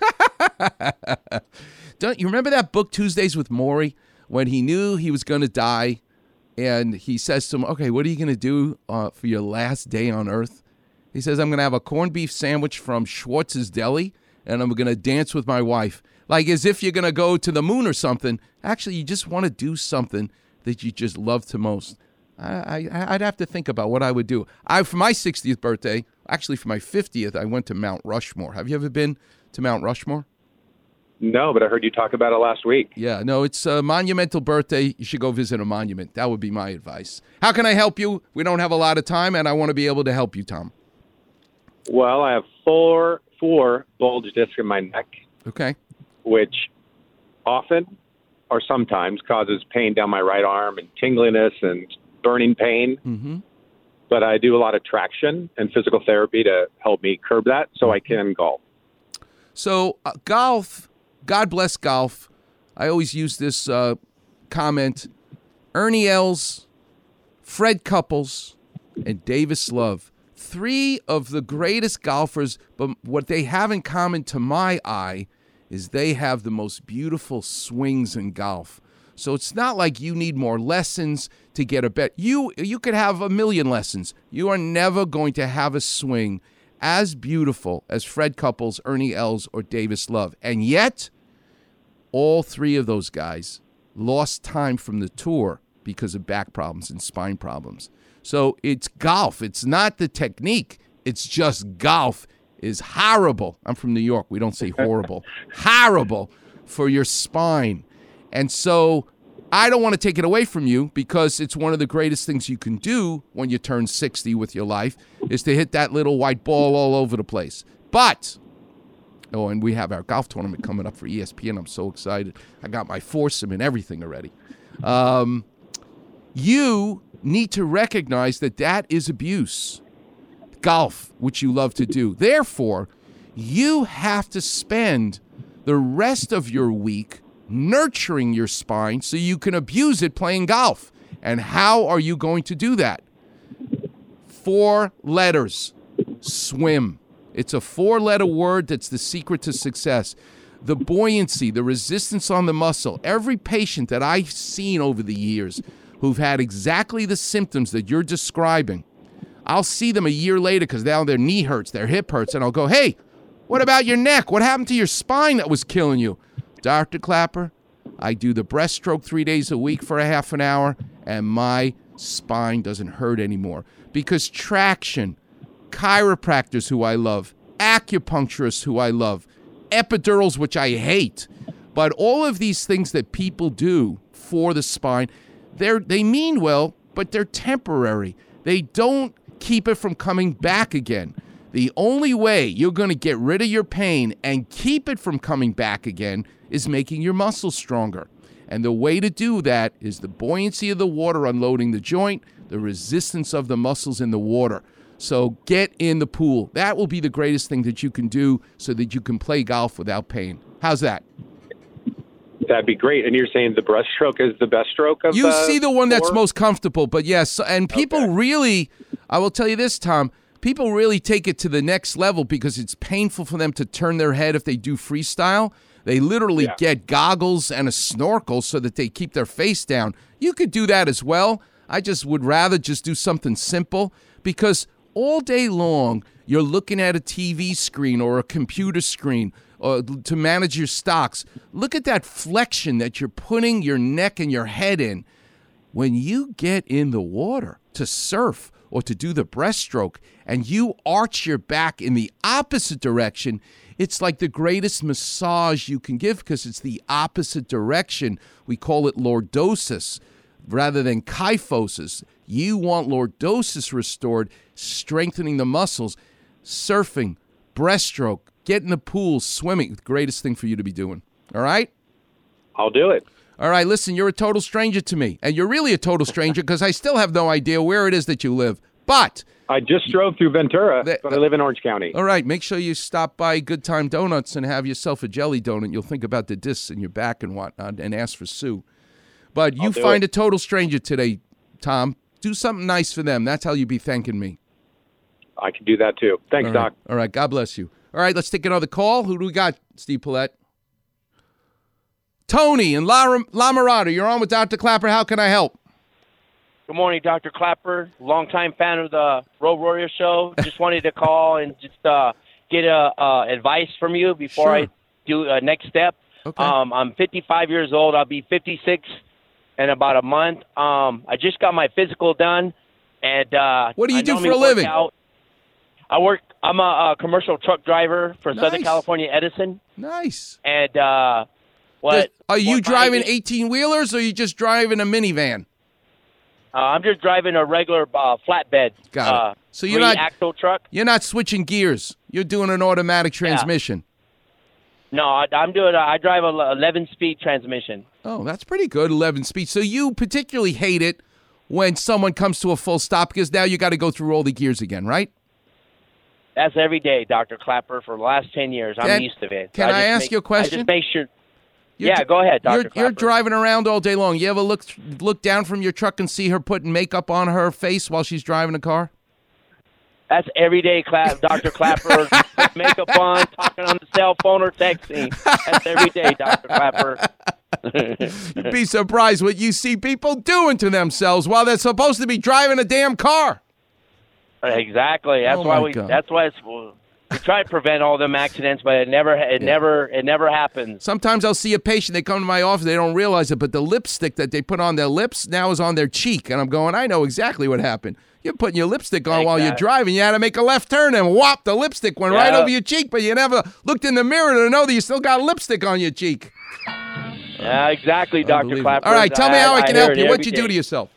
Don't you remember that book Tuesdays with Morrie when he knew he was going to die, and he says to him, "Okay, what are you going to do uh, for your last day on Earth?" He says, "I'm going to have a corned beef sandwich from Schwartz's Deli, and I'm going to dance with my wife." Like as if you're going to go to the moon or something. Actually, you just want to do something that you just love to most. I, I, I'd have to think about what I would do. I for my 60th birthday, actually for my 50th, I went to Mount Rushmore. Have you ever been to Mount Rushmore?
No, but I heard you talk about it last week.
Yeah, no, it's a monumental birthday. You should go visit a monument. That would be my advice. How can I help you? We don't have a lot of time, and I want to be able to help you, Tom.
Well, I have four four bulge discs in my neck,
Okay.
Which often or sometimes causes pain down my right arm and tingliness and burning pain.
Mm-hmm.
But I do a lot of traction and physical therapy to help me curb that, so I can golf.
So uh, golf, God bless golf. I always use this uh, comment. Ernie Els, Fred Couples, and Davis Love. Three of the greatest golfers, but what they have in common to my eye is they have the most beautiful swings in golf. So it's not like you need more lessons to get a bet. You you could have a million lessons. You are never going to have a swing as beautiful as Fred Couples, Ernie Els, or Davis Love. And yet, all three of those guys lost time from the tour because of back problems and spine problems. So it's golf. It's not the technique. It's just golf is horrible. I'm from New York. We don't say horrible. horrible for your spine. And so I don't want to take it away from you because it's one of the greatest things you can do when you turn 60 with your life is to hit that little white ball all over the place. But Oh, and we have our golf tournament coming up for ESPN. I'm so excited. I got my foursome and everything already. Um, you need to recognize that that is abuse. Golf, which you love to do. Therefore, you have to spend the rest of your week nurturing your spine so you can abuse it playing golf. And how are you going to do that? Four letters swim. It's a four letter word that's the secret to success. The buoyancy, the resistance on the muscle. Every patient that I've seen over the years who've had exactly the symptoms that you're describing, I'll see them a year later because now their knee hurts, their hip hurts, and I'll go, hey, what about your neck? What happened to your spine that was killing you? Dr. Clapper, I do the breaststroke three days a week for a half an hour, and my spine doesn't hurt anymore. Because traction, chiropractors who I love, acupuncturists who I love, epidurals, which I hate, but all of these things that people do for the spine, they're, they mean well, but they're temporary. They don't keep it from coming back again. The only way you're going to get rid of your pain and keep it from coming back again is making your muscles stronger. And the way to do that is the buoyancy of the water unloading the joint, the resistance of the muscles in the water. So get in the pool. That will be the greatest thing that you can do so that you can play golf without pain. How's that?
That'd be great. And you're saying the breaststroke is the best stroke of
You see the one that's most comfortable, but yes, and people really, I will tell you this, Tom, people really take it to the next level because it's painful for them to turn their head if they do freestyle. They literally get goggles and a snorkel so that they keep their face down. You could do that as well. I just would rather just do something simple because all day long you're looking at a TV screen or a computer screen or to manage your stocks. Look at that flexion that you're putting your neck and your head in. When you get in the water to surf or to do the breaststroke and you arch your back in the opposite direction, it's like the greatest massage you can give because it's the opposite direction. We call it lordosis rather than kyphosis. You want lordosis restored, strengthening the muscles, surfing, breaststroke, get in the pool, swimming. The greatest thing for you to be doing. All right?
I'll do it.
All right, listen, you're a total stranger to me. And you're really a total stranger because I still have no idea where it is that you live. But
I just drove through Ventura, but I live in Orange County.
all right, make sure you stop by Good Time Donuts and have yourself a jelly donut. You'll think about the discs in your back and whatnot and ask for Sue. But you find
it.
a total stranger today, Tom. Do something nice for them. That's how you be thanking me.
I can do that too. Thanks,
All right.
Doc.
All right, God bless you. All right, let's take another call. Who do we got, Steve Paulette? Tony and La, La Mirada, you're on with Dr. Clapper. How can I help?
Good morning, Dr. Clapper. Longtime fan of the Road Warrior Show. Just wanted to call and just uh, get uh, uh, advice from you before I do a next step. Okay. Um, I'm 55 years old. I'll be 56 in about a month. Um, I just got my physical done, and uh,
What do you
I
do for a living?
Out. I work. I'm a, a commercial truck driver for Southern California Edison,
Nice.
and uh, what?
Are you
what
driving 18 wheelers or are you just driving a minivan?
Uh, I'm just driving a regular uh, flatbed.
Got it.
uh,
So you're not-
axle truck.
You're not switching gears. You're doing an automatic transmission. Yeah.
No, I, I'm doing. A, I drive a 11 speed transmission.
Oh, that's pretty good. 11 speed. So you particularly hate it when someone comes to a full stop because now you got to go through all the gears again, right?
That's every day, Doctor Clapper. For the last 10 years, I'm
Can-
used to it.
can I
just
ask
make-
you a question?
I just make sure.
You're
yeah, go ahead, Doctor
You're, you're driving around all day long. You ever look look down from your truck and see her putting makeup on her face while she's driving a car?
That's every day, Cla- Doctor Clapper. makeup on, talking on the cell phone or texting. That's every day, Doctor Clapper.
You'd be surprised what you see people doing to themselves while they're supposed to be driving a damn car.
Exactly. That's
Oh,
why we.
God.
That's why it's. We try to prevent all them accidents, but it never. It never. It never happens.
Sometimes I'll see a patient, they come to my office, they don't realize it, but the lipstick that they put on their lips now is on their cheek. And I'm going, I know exactly what happened. You're putting your lipstick on while you're driving. You had to make a left turn and whop, the lipstick went right over your cheek, but you never looked in the mirror to know that you still got lipstick on your cheek.
Yeah, exactly, Doctor Clapper.
All right, tell me how I, can help you. What'd you do to yourself?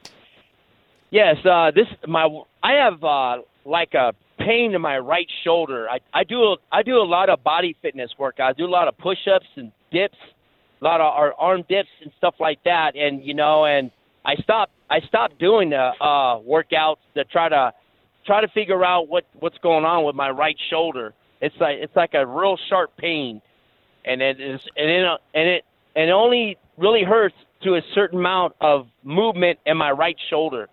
Yes, uh, this my I have uh, like a pain in my right shoulder. I I do a, I do a lot of body fitness work. I do a lot of push-ups and dips, a lot of our arm dips and stuff like that. And you know, and I stopped I stopped doing the uh, workouts to try to try to figure out what what's going on with my right shoulder. It's like it's like a real sharp pain, and it is and it and it and it only really hurts to a certain amount of movement in my right shoulder.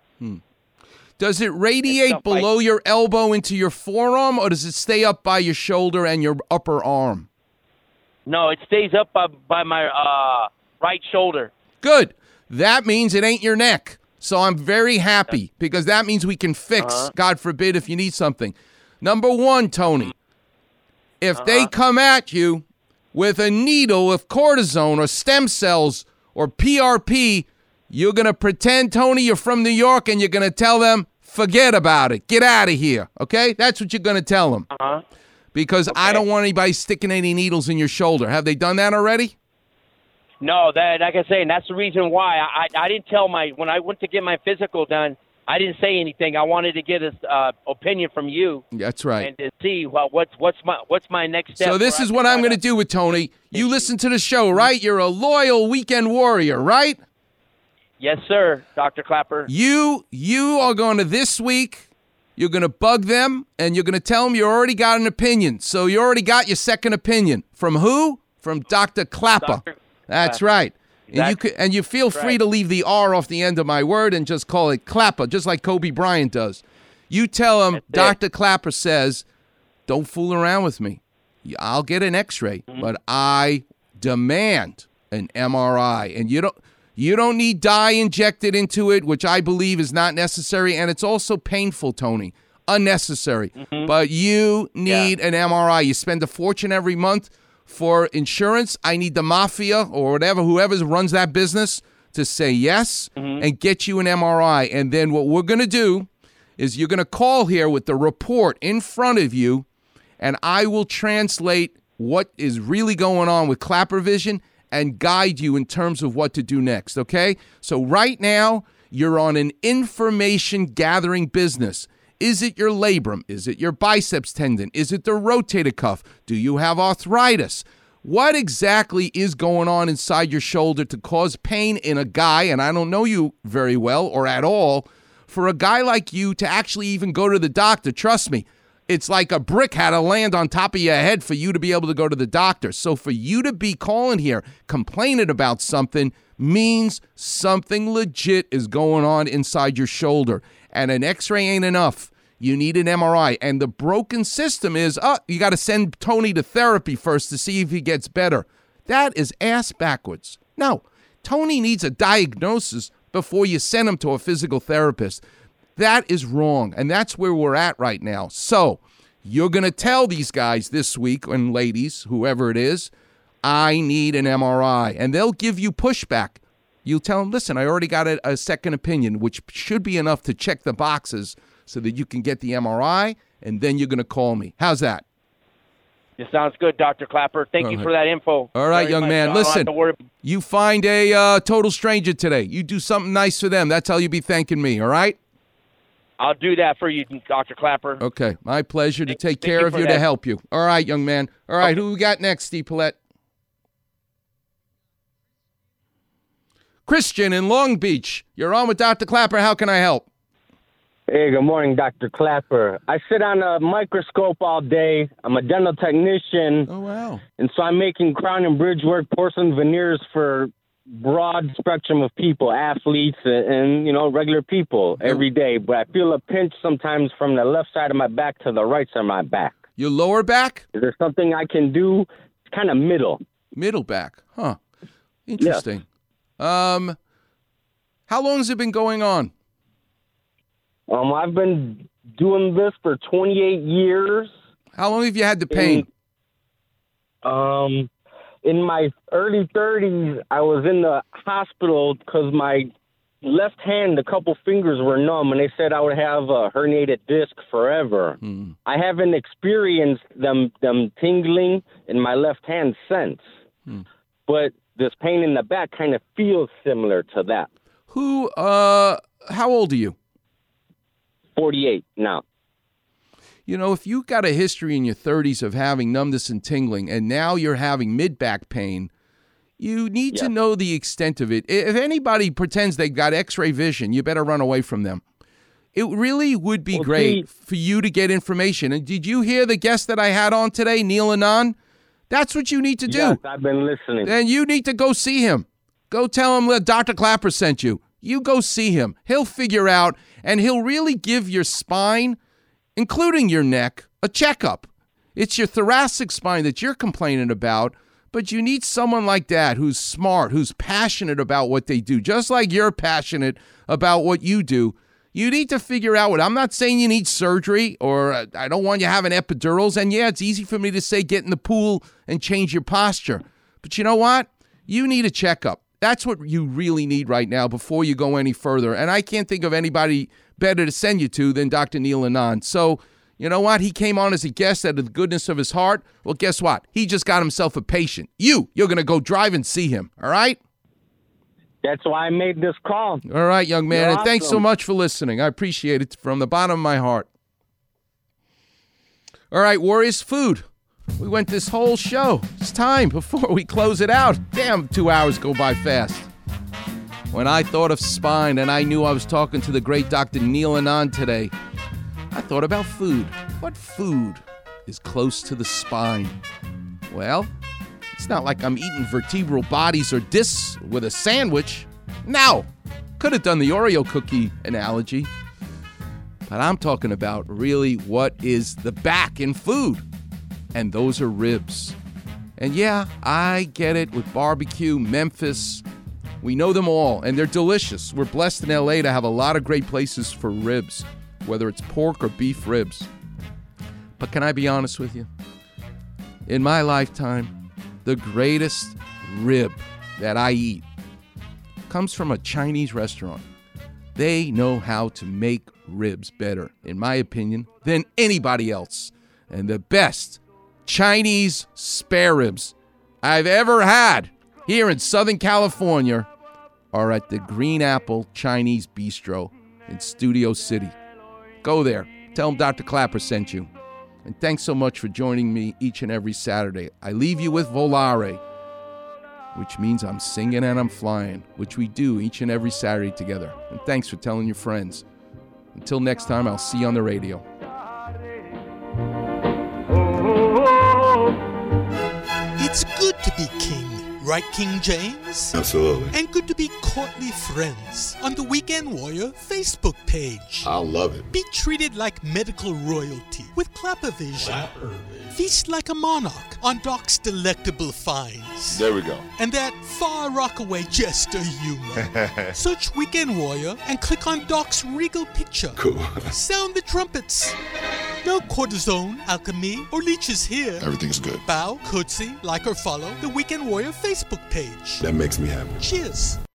Does it radiate below your elbow into your forearm, or does it stay up by your shoulder and your upper arm?
No, it stays up by, by my uh, right shoulder.
Good. That means it ain't your neck. So I'm very happy because that means we can fix,
Uh-huh.
God forbid, if you need something. Number one, Tony, if
Uh-huh.
they come at you with a needle of cortisone or stem cells or PRP, you're going to pretend, Tony, you're from New York and you're going to tell them, forget about it. Get out of here. Okay? That's what you're going to tell them.
Uh-huh.
Because I don't want anybody sticking any needles in your shoulder. Have they done that already?
No, that like I say, and that's the reason why I, I I didn't tell my when I went to get my physical done. I didn't say anything. I wanted to get a uh, opinion from you
That's right.
and to see what what's what's my what's my next step.
So this is what I'm going to do with Tony. You listen to the show, right? You're a loyal weekend warrior, right?
Yes, sir, Doctor Clapper.
You you are going to this week. You're going to bug them, and you're going to tell them you already got an opinion. So you already got your second opinion from who? From Doctor Clapper. That's
Clapper.
right. And you
Exactly.
could, and you feel
That's
free
right.
to leave the R off the end of my word and just call it Clapper, just like Kobe Bryant does. You tell him Dr. Clapper says, "Don't fool around with me. I'll get an X-ray,
Mm-hmm.
but I demand an MRI." And you don't you don't need dye injected into it, which I believe is not necessary, and it's also painful, Tony. Unnecessary.
Mm-hmm.
But you need an MRI. You spend a fortune every month for insurance. I need the mafia or whatever, whoever runs that business, to say yes
Mm-hmm.
and get you an MRI. And then what we're going to do is you're going to call here with the report in front of you, and I will translate what is really going on with Clapper Vision and guide you in terms of what to do next, okay? So right now, you're on an information gathering business. Is it your labrum? Is it your biceps tendon? Is it the rotator cuff? Do you have arthritis? What exactly is going on inside your shoulder to cause pain in a guy, and I don't know you very well or at all, for a guy like you to actually even go to the doctor? Trust me, it's like a brick had to land on top of your head for you to be able to go to the doctor. So for you to be calling here complaining about something means something legit is going on inside your shoulder. And an x ray ain't enough. You need an MRI. And the broken system is, oh, you got to send Tony to therapy first to see if he gets better. That is ass backwards. No, Tony needs a diagnosis before you send him to a physical therapist. That is wrong. And that's where we're at right now. So you're going to tell these guys this week, and ladies, whoever it is, I need an MRI. And they'll give you pushback. You tell them, listen, I already got a, a second opinion, which should be enough to check the boxes so that you can get the MRI, and then you're going to call me. How's that?
It sounds good, Dr. Clapper. Thank
All
you
right.
for that info.
All right,
very
young
much.
man.
I don't have
Listen, you find a uh, total stranger today. You do something nice for them. That's how you be thanking me. All right?
I'll do that for you, Dr. Clapper.
Okay. My pleasure to take care
you
of
for
you to help you. All right, young man. All right. Who we got next, Steve Paulette? Christian in Long Beach. You're on with Dr. Clapper. How can I help?
Hey, good morning, Dr. Clapper. I sit on a microscope all day. I'm a dental technician.
Oh, wow.
And so I'm making crown and bridge work, porcelain veneers for broad spectrum of people, athletes and, and you know, regular people every day. But I feel a pinch sometimes from the left side of my back to the right side of my back.
Your lower back?
Is there something I can do? It's kind of middle.
Middle back. Huh. Interesting. Um, how long has it been going on?
Um, I've been doing this for 28 years.
How long have you had the pain?
Um, in my early 30s, I was in the hospital because my left hand, a couple fingers were numb, and they said I would have a herniated disc forever. I haven't experienced them them tingling in my left hand since, but this pain in the back kind of feels similar to that.
Who? Uh, how old are you?
48 now.
You know, if you've got a history in your 30s of having numbness and tingling, and now you're having mid back pain, you need to know the extent of it. If anybody pretends they've got x ray vision, you better run away from them. It really would be great for you to get information. And did you hear the guest that I had on today, Neil Anand? That's what you need to do.
Yes, I've been listening.
Then you need to go see him. Go tell him uh, that Dr. Clapper sent you. You go see him. He'll figure out and he'll really give your spine, including your neck, a checkup. It's your thoracic spine that you're complaining about, but you need someone like that who's smart, who's passionate about what they do, just like you're passionate about what you do. You need to figure out what I'm not saying you need surgery or uh, I don't want you having epidurals. And yeah, it's easy for me to say get in the pool and change your posture. But you know what? You need a checkup. That's what you really need right now before you go any further. And I can't think of anybody better to send you to than Dr. Neil Anand. So, you know what? He came on as a guest out of the goodness of his heart. Well, guess what? He just got himself a patient. You, you're going to go drive and see him. All right?
That's why I made this call.
All right, young man.
You're
and thanks so much for listening. I appreciate it from the bottom of my heart. All right, Warriors Food. We went this whole show. It's time before we close it out. Damn, two hours go by fast. When I thought of spine and I knew I was talking to the great Dr. Neil Anand today, I thought about food. What food is close to the spine? Well, it's not like I'm eating vertebral bodies or discs with a sandwich. No, could have done the Oreo cookie analogy. But I'm talking about really what is the back in food. And those are ribs. And yeah, I get it with barbecue, Memphis. We know them all, and they're delicious. We're blessed in LA to have a lot of great places for ribs, whether it's pork or beef ribs. But can I be honest with you? In my lifetime, the greatest rib that I eat comes from a Chinese restaurant. They know how to make ribs better, in my opinion, than anybody else. And the best Chinese spare ribs I've ever had here in Southern California are at the Green Apple Chinese Bistro in Studio City. Go there. Tell them Dr. Clapper sent you. And thanks so much for joining me each and every Saturday. I leave you with Volare, which means I'm singing and I'm flying, which we do each and every Saturday together. And thanks for telling your friends. Until next time, I'll see you on the radio.
Right, King James?
Absolutely.
And good to be courtly friends on the Weekend Warrior Facebook page.
I love it.
Be treated like medical royalty with Clappervision. Feast like a monarch on Doc's delectable finds.
There we go.
And that far rockaway jester humor. Search Weekend Warrior and click on Doc's regal picture.
Cool.
Sound the trumpets.
No cortisone, alchemy, or leeches here.
Everything's good.
Bow, curtsy, like or follow the Weekend Warrior Facebook page.
That makes me happy.
Cheers.